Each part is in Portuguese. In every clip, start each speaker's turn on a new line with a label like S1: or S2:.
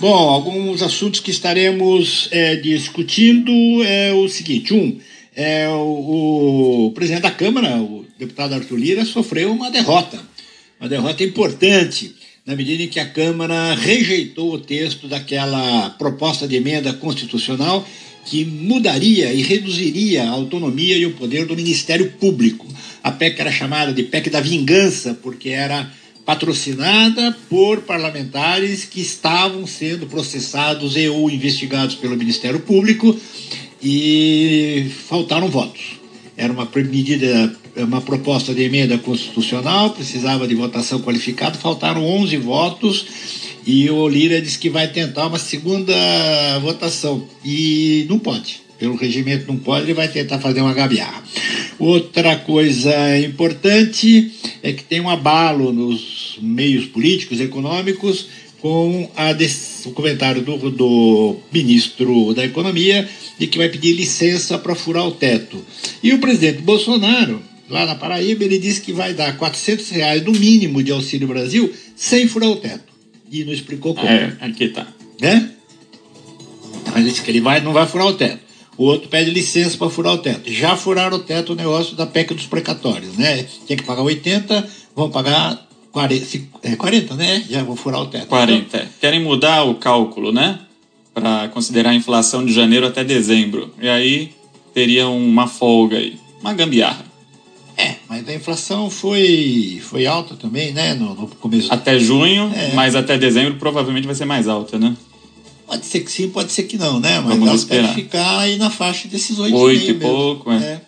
S1: Bom, alguns assuntos que estaremos é, discutindo é o seguinte: um, é, o, o, presidente da Câmara, o deputado Arthur Lira, sofreu uma derrota, uma derrota importante, na medida em que a Câmara rejeitou o texto daquela proposta de emenda constitucional que mudaria e reduziria a autonomia e o poder do Ministério Público. A PEC era chamada de PEC da vingança, porque era patrocinada por parlamentares que estavam sendo processados e ou investigados pelo Ministério Público e faltaram votos. Era uma medida, uma proposta de emenda constitucional, precisava de votação qualificada, faltaram 11 votos e o Lira disse que vai tentar uma segunda votação e não pode. Pelo regimento não pode, ele vai tentar fazer uma gabiarra. Outra coisa importante é que tem um abalo nos meios políticos, econômicos, com a, o comentário do, do ministro da Economia de que vai pedir licença para furar o teto. E o presidente Bolsonaro, lá na Paraíba, ele disse que vai dar 400 reais no mínimo de Auxílio Brasil sem furar o teto. E não explicou como.
S2: É, aqui tá.
S1: Né? Mas ele disse que ele vai, não vai furar o teto. O outro pede licença para furar o teto. Já furaram o teto o negócio da PEC dos precatórios, né? Tinha que pagar 80, vão pagar 40, é 40 né? Já vou furar o teto.
S2: 40. Então, Querem mudar o cálculo, né? Para considerar a inflação de janeiro até dezembro. E aí teria uma folga aí. Uma gambiarra.
S1: É, mas a inflação foi, foi alta também, né? No, no começo.
S2: Até junho, é. mas até dezembro provavelmente vai ser mais alta, né?
S1: Pode ser que sim, pode ser que não, né? Mas Vamos esperar. deve ficar aí na faixa desses oito
S2: Oito e pouco, é. é.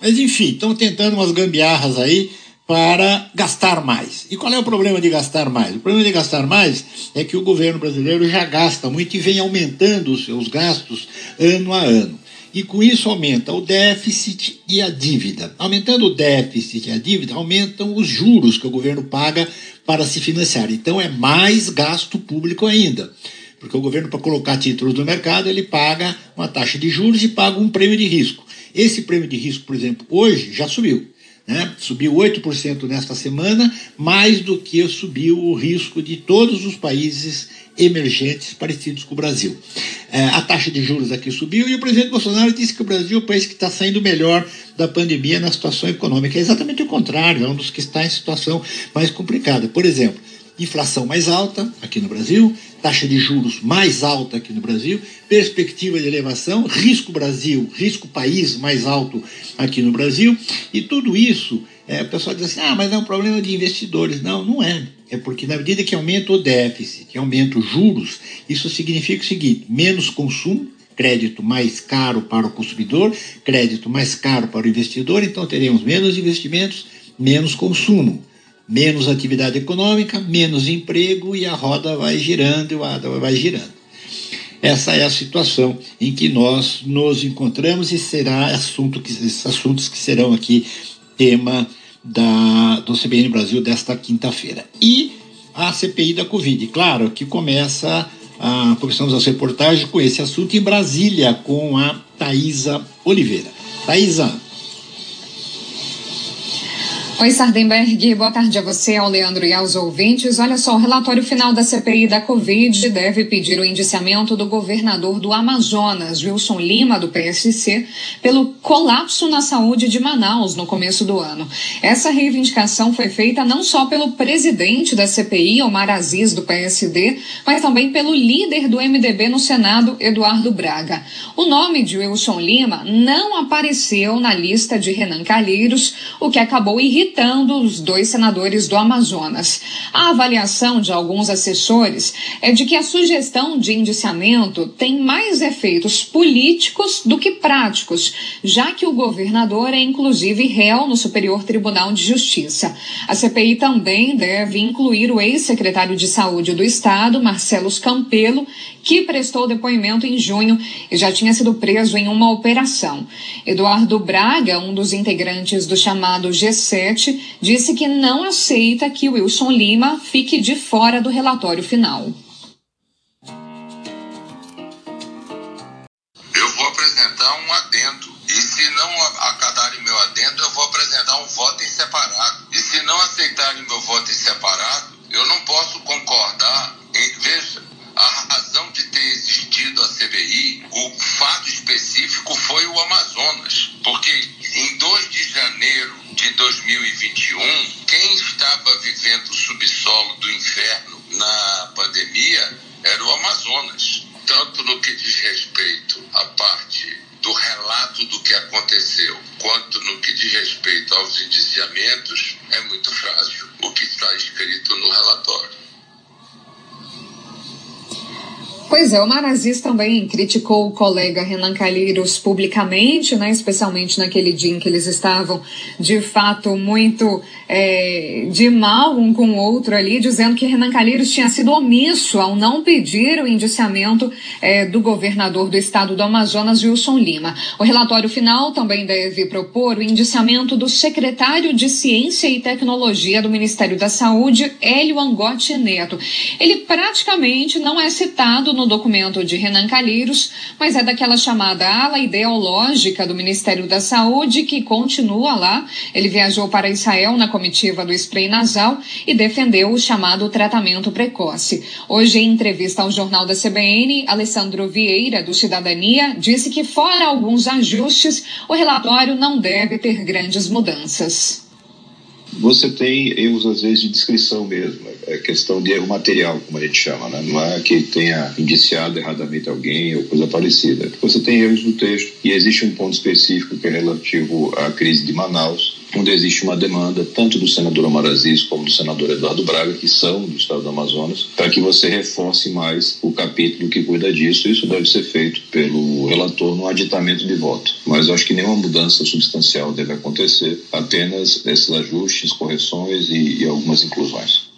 S1: Mas enfim, estão tentando umas gambiarras aí para gastar mais. E qual é o problema de gastar mais? O problema de gastar mais é que o governo brasileiro já gasta muito e vem aumentando os seus gastos ano a ano. E com isso aumenta o déficit e a dívida. Aumentando o déficit e a dívida, aumentam os juros que o governo paga para se financiar. Então é mais gasto público ainda. Porque o governo, para colocar títulos no mercado, ele paga uma taxa de juros e paga um prêmio de risco. Esse prêmio de risco, por exemplo, hoje já subiu. Né? Subiu 8% nesta semana, mais do que subiu o risco de todos os países emergentes parecidos com o Brasil. É, a taxa de juros aqui subiu e o presidente Bolsonaro disse que o Brasil é o país que está saindo melhor da pandemia na situação econômica. É exatamente o contrário, é um dos que está em situação mais complicada. Por exemplo, inflação mais alta aqui no Brasil, taxa de juros mais alta aqui no Brasil, perspectiva de elevação, risco Brasil, risco país mais alto aqui no Brasil, e tudo isso, é, o pessoal diz assim, ah, mas é um problema de investidores. Não, não é. É porque na medida que aumenta o déficit, que aumenta os juros, isso significa o seguinte, menos consumo, crédito mais caro para o consumidor, crédito mais caro para o investidor, então teremos menos investimentos, menos consumo menos atividade econômica, menos emprego e a roda vai girando e a roda vai girando. Essa é a situação em que nós nos encontramos e será assunto que, esses assuntos que serão aqui tema da, do CBN Brasil desta quinta-feira. E a CPI da Covid, claro, que começa, a, começamos as reportagens com esse assunto em Brasília, com a Thaisa Oliveira. Thaisa,
S3: Oi, Sardenberg. Boa tarde a você, ao Leandro e aos ouvintes. Olha só, o relatório final da CPI da Covid deve pedir o indiciamento do governador do Amazonas, Wilson Lima, do PSC, pelo colapso na saúde de Manaus no começo do ano. Essa reivindicação foi feita não só pelo presidente da CPI, Omar Aziz, do PSD, mas também pelo líder do MDB no Senado, Eduardo Braga. O nome de Wilson Lima não apareceu na lista de Renan Calheiros, o que acabou irritando irritando os dois senadores do Amazonas. A avaliação de alguns assessores é de que a sugestão de indiciamento tem mais efeitos políticos do que práticos, já que o governador é inclusive réu no Superior Tribunal de Justiça. A CPI também deve incluir o ex-secretário de Saúde do Estado, Marcelo Campelo, que prestou depoimento em junho e já tinha sido preso em uma operação. Eduardo Braga, um dos integrantes do chamado G7, Disse que não aceita que Wilson Lima fique de fora do relatório final.
S4: Eu vou apresentar um adendo. E se não acatarem meu adendo, eu vou apresentar um voto em separado. E se não aceitarem meu voto em separado, eu não posso concordar. Veja, a razão de ter existido a CBI, o fato específico foi o Amazonas, porque em 2 de janeiro de 2021, quem estava vivendo o subsolo do inferno na pandemia era o Amazonas, tanto no que diz respeito à parte do relato do que aconteceu, quanto no que diz respeito aos indiciamentos, é muito frágil o que está escrito no relatório.
S3: Pois é, o Marazis também criticou o colega Renan Calheiros publicamente, né, especialmente naquele dia em que eles estavam, de fato, muito é, de mal um com o outro ali, dizendo que Renan Calheiros tinha sido omisso ao não pedir o indiciamento é, do governador do estado do Amazonas, Wilson Lima. O relatório final também deve propor o indiciamento do secretário de Ciência e Tecnologia do Ministério da Saúde, Hélio Angotti Neto. Ele praticamente não é citado no documento de Renan Calheiros, mas é daquela chamada ala ideológica do Ministério da Saúde que continua lá. Ele viajou para Israel na comitiva do spray nasal e defendeu o chamado tratamento precoce. Hoje, em entrevista ao jornal da CBN, Alessandro Vieira, do Cidadania, disse que, fora alguns ajustes, o relatório não deve ter grandes mudanças
S5: você tem erros, às vezes, de descrição mesmo. É questão de erro material, como a gente chama, né? Não é que tenha indiciado erradamente alguém ou coisa parecida. Você tem erros no texto e existe um ponto específico que é relativo à crise de Manaus, onde existe uma demanda tanto do senador Omar Aziz como do senador Eduardo Braga, que são do estado do Amazonas, para que você reforce mais o capítulo que cuida disso. Isso deve ser feito pelo relator no aditamento de voto. Mas eu acho que nenhuma mudança substancial deve acontecer, apenas esses ajustes, correções e, e algumas inclusões.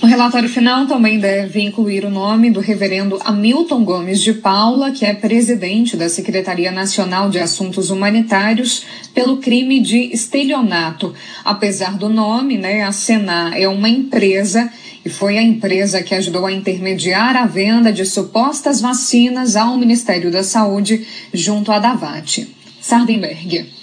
S3: O relatório final também deve incluir o nome do reverendo Hamilton Gomes de Paula, que é presidente da Secretaria Nacional de Assuntos Humanitários, pelo crime de estelionato. Apesar do nome, né, a Senar é uma empresa e foi a empresa que ajudou a intermediar a venda de supostas vacinas ao Ministério da Saúde junto à Davat. Sardenberg.